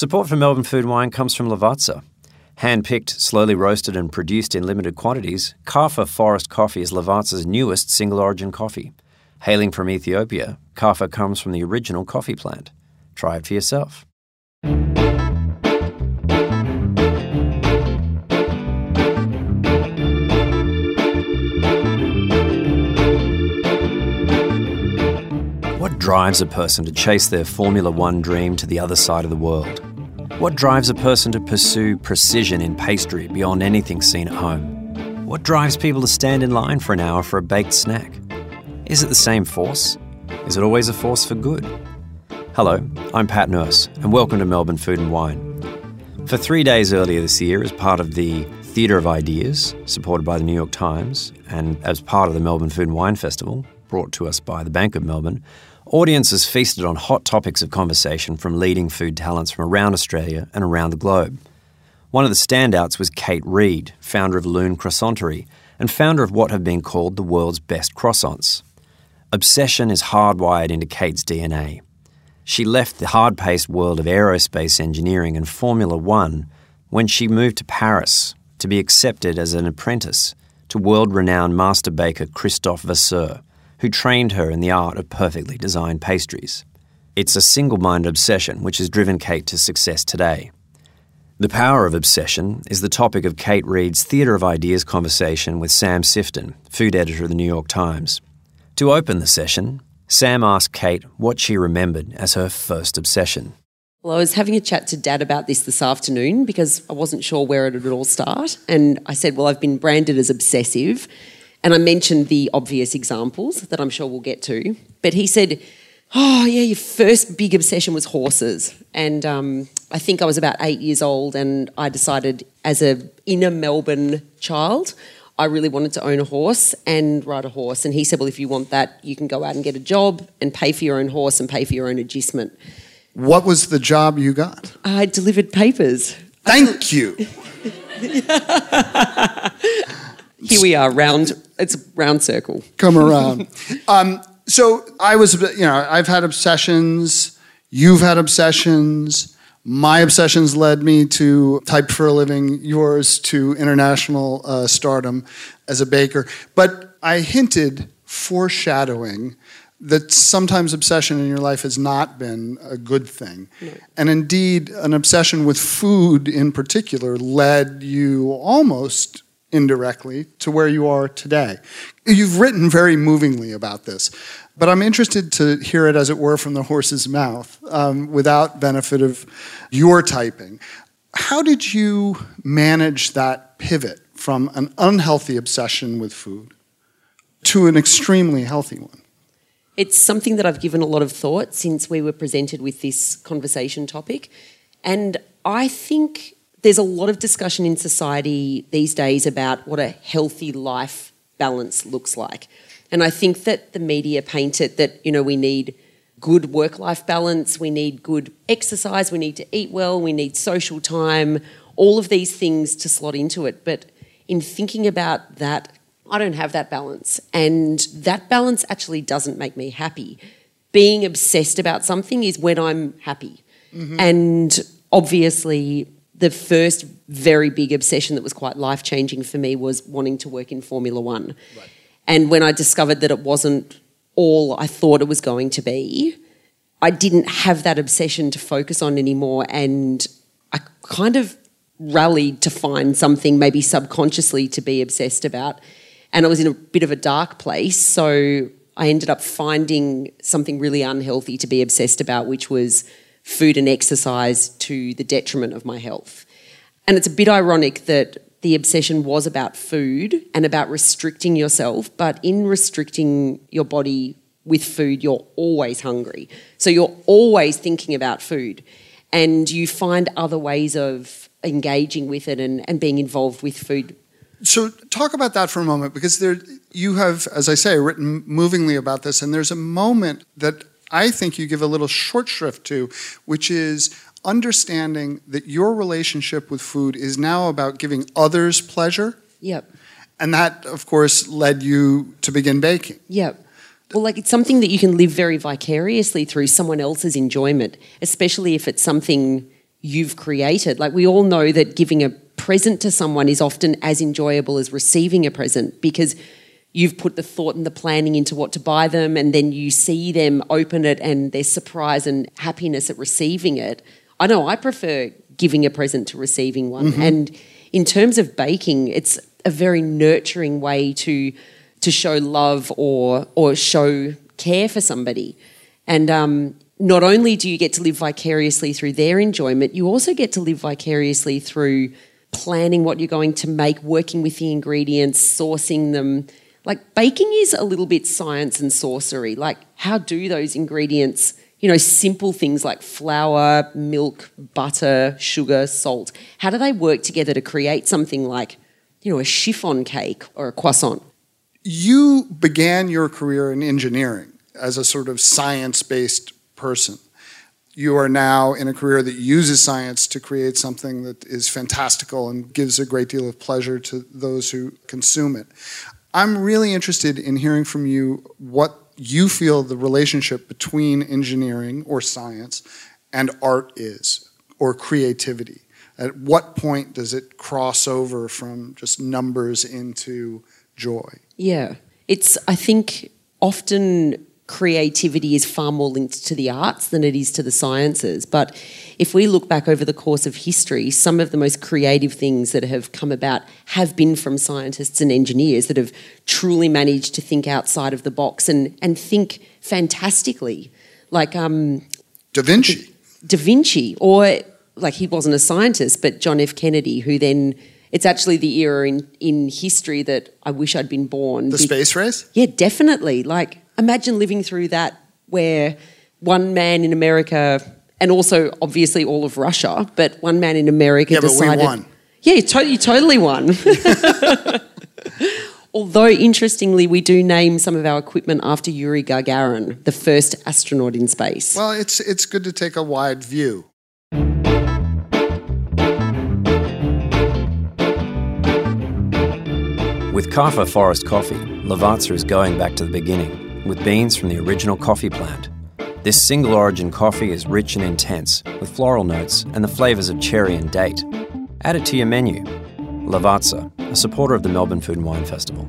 Support for Melbourne Food Wine comes from Lavazza. Hand-picked, slowly roasted and produced in limited quantities, Kaffa Forest Coffee is Lavazza's newest single-origin coffee. Hailing from Ethiopia, Kaffa comes from the original coffee plant. Try it for yourself. What drives a person to chase their Formula One dream to the other side of the world? What drives a person to pursue precision in pastry beyond anything seen at home? What drives people to stand in line for an hour for a baked snack? Is it the same force? Is it always a force for good? Hello, I'm Pat Nurse, and welcome to Melbourne Food and Wine. For three days earlier this year, as part of the Theatre of Ideas, supported by the New York Times, and as part of the Melbourne Food and Wine Festival, brought to us by the Bank of Melbourne, audiences feasted on hot topics of conversation from leading food talents from around Australia and around the globe. One of the standouts was Kate Reid, founder of Lune Croissanterie and founder of what have been called the world's best croissants. Obsession is hardwired into Kate's DNA. She left the hard paced world of aerospace engineering and Formula One when she moved to Paris to be accepted as an apprentice to world renowned master baker Christophe Vasseur who trained her in the art of perfectly designed pastries. It's a single minded obsession which has driven Kate to success today. The power of obsession is the topic of Kate Reid's Theatre of Ideas conversation with Sam Sifton, food editor of the New York Times. To open the session, Sam asked Kate what she remembered as her first obsession. Well, I was having a chat to Dad about this this afternoon because I wasn't sure where it would all start. And I said, Well, I've been branded as obsessive. And I mentioned the obvious examples that I'm sure we'll get to. But he said, Oh, yeah, your first big obsession was horses. And um, I think I was about eight years old, and I decided as a inner Melbourne child, I really wanted to own a horse and ride a horse. And he said, Well, if you want that, you can go out and get a job and pay for your own horse and pay for your own agistment. What was the job you got? I delivered papers. Thank you. Here we are, round. It's a round circle. Come around. um, so I was, you know, I've had obsessions. You've had obsessions. My obsessions led me to type for a living. Yours to international uh, stardom as a baker. But I hinted, foreshadowing, that sometimes obsession in your life has not been a good thing. Right. And indeed, an obsession with food in particular led you almost indirectly to where you are today. You've written very movingly about this, but I'm interested to hear it, as it were, from the horse's mouth um, without benefit of your typing. How did you manage that pivot from an unhealthy obsession with food to an extremely healthy one? It's something that I've given a lot of thought since we were presented with this conversation topic. And I think there's a lot of discussion in society these days about what a healthy life balance looks like. And I think that the media paint it that, you know, we need good work life balance, we need good exercise, we need to eat well, we need social time, all of these things to slot into it. But in thinking about that, I don't have that balance. And that balance actually doesn't make me happy. Being obsessed about something is when I'm happy. Mm-hmm. And obviously, the first very big obsession that was quite life changing for me was wanting to work in Formula One. Right. And when I discovered that it wasn't all I thought it was going to be, I didn't have that obsession to focus on anymore. And I kind of rallied to find something maybe subconsciously to be obsessed about. And I was in a bit of a dark place. So I ended up finding something really unhealthy to be obsessed about, which was food and exercise to the detriment of my health. And it's a bit ironic that the obsession was about food and about restricting yourself, but in restricting your body with food, you're always hungry. So you're always thinking about food. And you find other ways of engaging with it and, and being involved with food. So talk about that for a moment because there you have, as I say, written movingly about this, and there's a moment that I think you give a little short shrift to, which is understanding that your relationship with food is now about giving others pleasure. Yep. And that, of course, led you to begin baking. Yep. Well, like it's something that you can live very vicariously through someone else's enjoyment, especially if it's something you've created. Like we all know that giving a present to someone is often as enjoyable as receiving a present because you've put the thought and the planning into what to buy them and then you see them open it and their surprise and happiness at receiving it. I know I prefer giving a present to receiving one. Mm-hmm. And in terms of baking, it's a very nurturing way to to show love or or show care for somebody. And um, not only do you get to live vicariously through their enjoyment, you also get to live vicariously through planning what you're going to make, working with the ingredients, sourcing them. Like baking is a little bit science and sorcery. Like, how do those ingredients, you know, simple things like flour, milk, butter, sugar, salt, how do they work together to create something like, you know, a chiffon cake or a croissant? You began your career in engineering as a sort of science based person. You are now in a career that uses science to create something that is fantastical and gives a great deal of pleasure to those who consume it. I'm really interested in hearing from you what you feel the relationship between engineering or science and art is, or creativity. At what point does it cross over from just numbers into joy? Yeah. It's, I think, often creativity is far more linked to the arts than it is to the sciences. But if we look back over the course of history, some of the most creative things that have come about have been from scientists and engineers that have truly managed to think outside of the box and, and think fantastically. Like um, Da Vinci. Da Vinci, or like he wasn't a scientist, but John F. Kennedy, who then it's actually the era in, in history that I wish I'd been born. The space race? Yeah, definitely. Like imagine living through that where one man in America and also obviously all of Russia, but one man in America Yeah, but we decided won. Yeah, you, to- you totally won. Although interestingly, we do name some of our equipment after Yuri Gagarin, the first astronaut in space. Well, it's, it's good to take a wide view. With Kaffa Forest Coffee, Lavazza is going back to the beginning, with beans from the original coffee plant. This single origin coffee is rich and intense, with floral notes and the flavours of cherry and date. Add it to your menu. Lavazza, a supporter of the Melbourne Food and Wine Festival.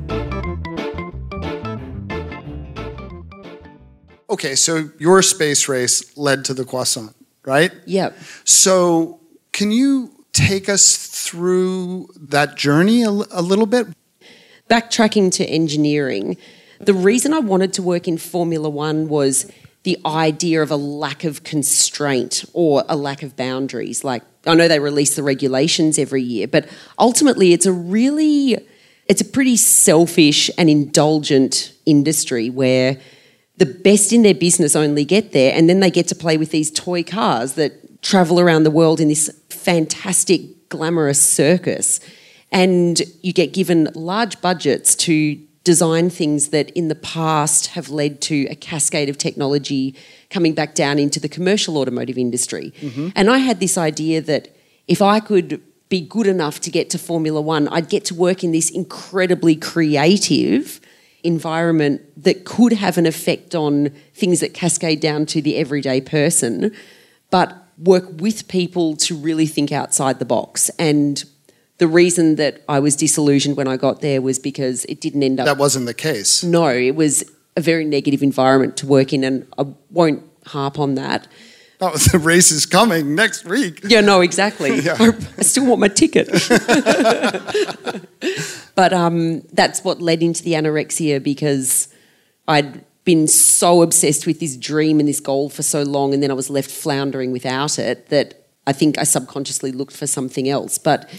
Okay, so your space race led to the croissant, right? Yep. So, can you take us through that journey a little bit? backtracking to engineering, the reason I wanted to work in Formula One was the idea of a lack of constraint or a lack of boundaries. Like, I know they release the regulations every year, but ultimately it's a really, it's a pretty selfish and indulgent industry where the best in their business only get there and then they get to play with these toy cars that travel around the world in this fantastic, glamorous circus and you get given large budgets to design things that in the past have led to a cascade of technology coming back down into the commercial automotive industry. Mm-hmm. And I had this idea that if I could be good enough to get to Formula One, I'd get to work in this incredibly creative environment that could have an effect on things that cascade down to the everyday person, but work with people to really think outside the box. And the reason that I was disillusioned when I got there was because it didn't end up. That wasn't the case. no, it was a very negative environment to work in, and I won't harp on that. Oh, the race is coming next week. Yeah, no, exactly. Yeah. I, I still want my ticket. but um, that's what led into the anorexia because I'd been so obsessed with this dream and this goal for so long, and then I was left floundering without it that I think I subconsciously looked for something else. But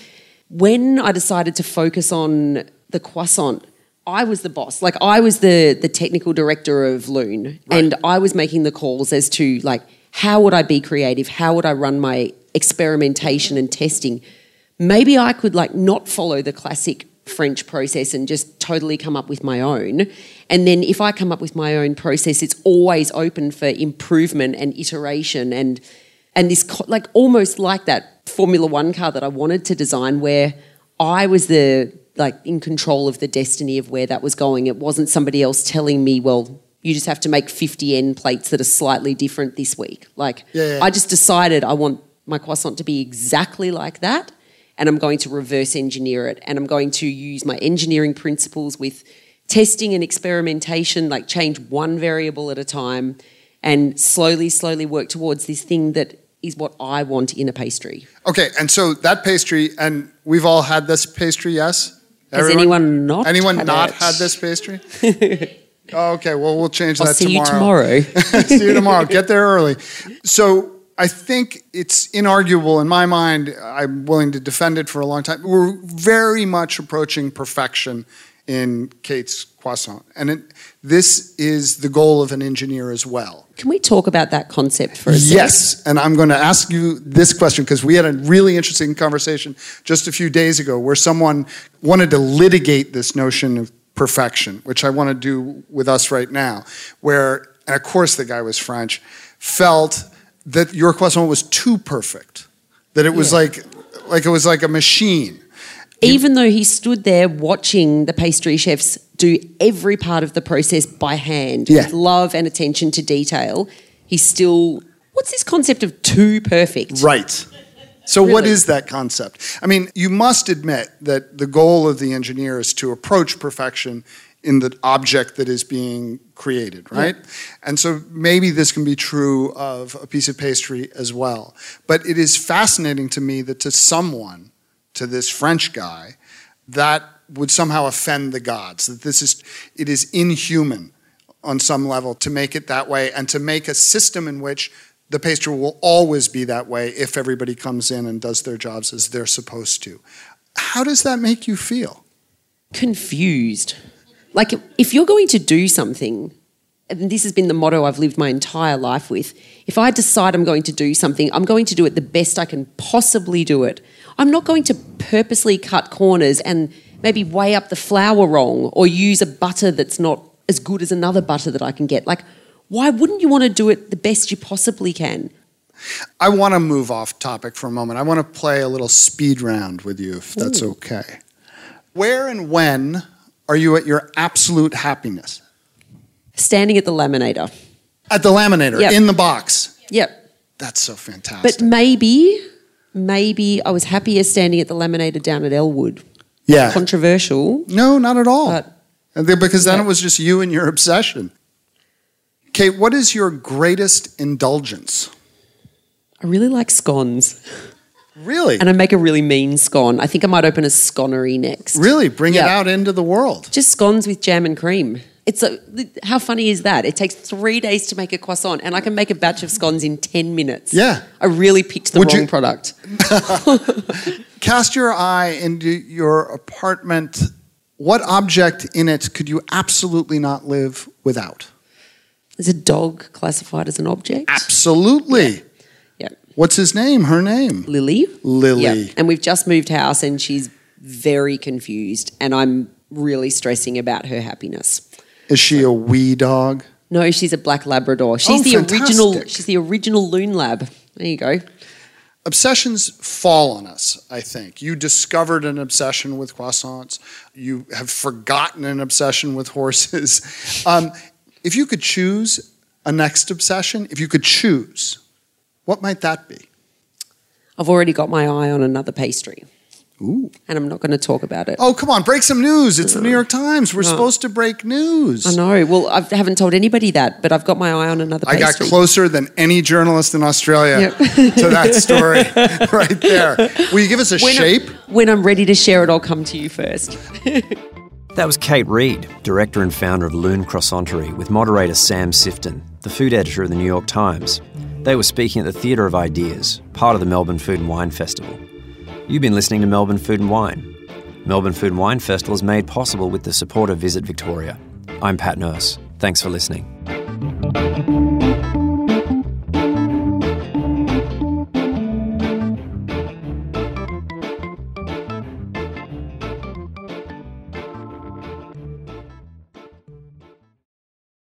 when I decided to focus on the croissant, I was the boss. Like I was the the technical director of Lune, and I was making the calls as to like how would I be creative? How would I run my experimentation and testing? Maybe I could like not follow the classic French process and just totally come up with my own. And then if I come up with my own process, it's always open for improvement and iteration and and this like almost like that Formula 1 car that I wanted to design where I was the like in control of the destiny of where that was going. It wasn't somebody else telling me, well, you just have to make 50 end plates that are slightly different this week. Like Yeah, yeah. I just decided I want my croissant to be exactly like that, and I'm going to reverse engineer it, and I'm going to use my engineering principles with testing and experimentation, like change one variable at a time, and slowly, slowly work towards this thing that is what I want in a pastry. Okay, and so that pastry, and we've all had this pastry, yes? Has anyone not Anyone had not it? had this pastry? Oh, okay, well, we'll change I'll that see you tomorrow. tomorrow. see you tomorrow. Get there early. So I think it's inarguable in my mind. I'm willing to defend it for a long time. We're very much approaching perfection in Kate's croissant, and it, this is the goal of an engineer as well. Can we talk about that concept for a second? Yes, and I'm going to ask you this question because we had a really interesting conversation just a few days ago where someone wanted to litigate this notion of perfection, which I want to do with us right now. Where, and of course, the guy was French, felt that your croissant was too perfect, that it was Yeah. like, like it was like a machine. Even though he stood there watching the pastry chefs do every part of the process by hand Yeah. with love and attention to detail, he still. What's this concept of too perfect? Right. So, what Really? is that concept? I mean, you must admit that the goal of the engineer is to approach perfection in the object that is being created, right? And so maybe this can be true of a piece of pastry as well. But it is fascinating to me that to someone, to this French guy, that would somehow offend the gods, that this is, it is inhuman on some level to make it that way and to make a system in which the pastry will always be that way if everybody comes in and does their jobs as they're supposed to. How does that make you feel? Confused. Like, if you're going to do something, and this has been the motto I've lived my entire life with if I decide I'm going to do something, I'm going to do it the best I can possibly do it. I'm not going to purposely cut corners and maybe weigh up the flour wrong or use a butter that's not as good as another butter that I can get. Like, why wouldn't you want to do it the best you possibly can? I want to move off topic for a moment. I want to play a little speed round with you, if that's okay. Where and when are you at your absolute happiness? Standing at the laminator. At the laminator, Yep. in the box. Yep. That's so fantastic. But maybe, maybe I was happier standing at the laminator down at Elwood. yeah. Controversial. No, not at all. But- because then Yeah. it was just you and your obsession. Kate, what is your greatest indulgence? I really like scones. Really? And I make a really mean scone. I think I might open a sconery next. Really? Bring it out into the world. Just scones with jam and cream. It's a, how funny is that? It takes three days to make a croissant, and I can make a batch of scones in 10 minutes. Yeah. I really picked the Would wrong you- product. Cast your eye into your apartment. What object in it could you absolutely not live without? Is a dog classified as an object? Absolutely. Yeah. What's his name? Her name? Lily. Lily. Yeah. And we've just moved house, and she's very confused, and I'm really stressing about her happiness. Is she a wee dog? No, she's a black Labrador. She's Oh, the original. She's the original Lune lab. There you go. Obsessions fall on us, I think. You discovered an obsession with croissants. You have forgotten an obsession with horses. Um, if you could choose a next obsession, if you could choose, what might that be? I've already got my eye on another pastry, Ooh. and I'm not going to talk about it. Oh, come on, break some news. It's the New York Times. We're supposed to break news. I know. Well, I haven't told anybody that, but I've got my eye on another I got closer than any journalist in Australia Yep. to that story right there. Will you give us a when shape? I'm, when I'm ready to share it, I'll come to you first. That was Kate Reid, director and founder of Lune Croissanterie, with moderator Sam Sifton, the food editor of the New York Times. They were speaking at the Theatre of Ideas, part of the Melbourne Food and Wine Festival. You've been listening to Melbourne Food and Wine. Melbourne Food and Wine Festival is made possible with the support of Visit Victoria. I'm Pat Nurse. Thanks for listening.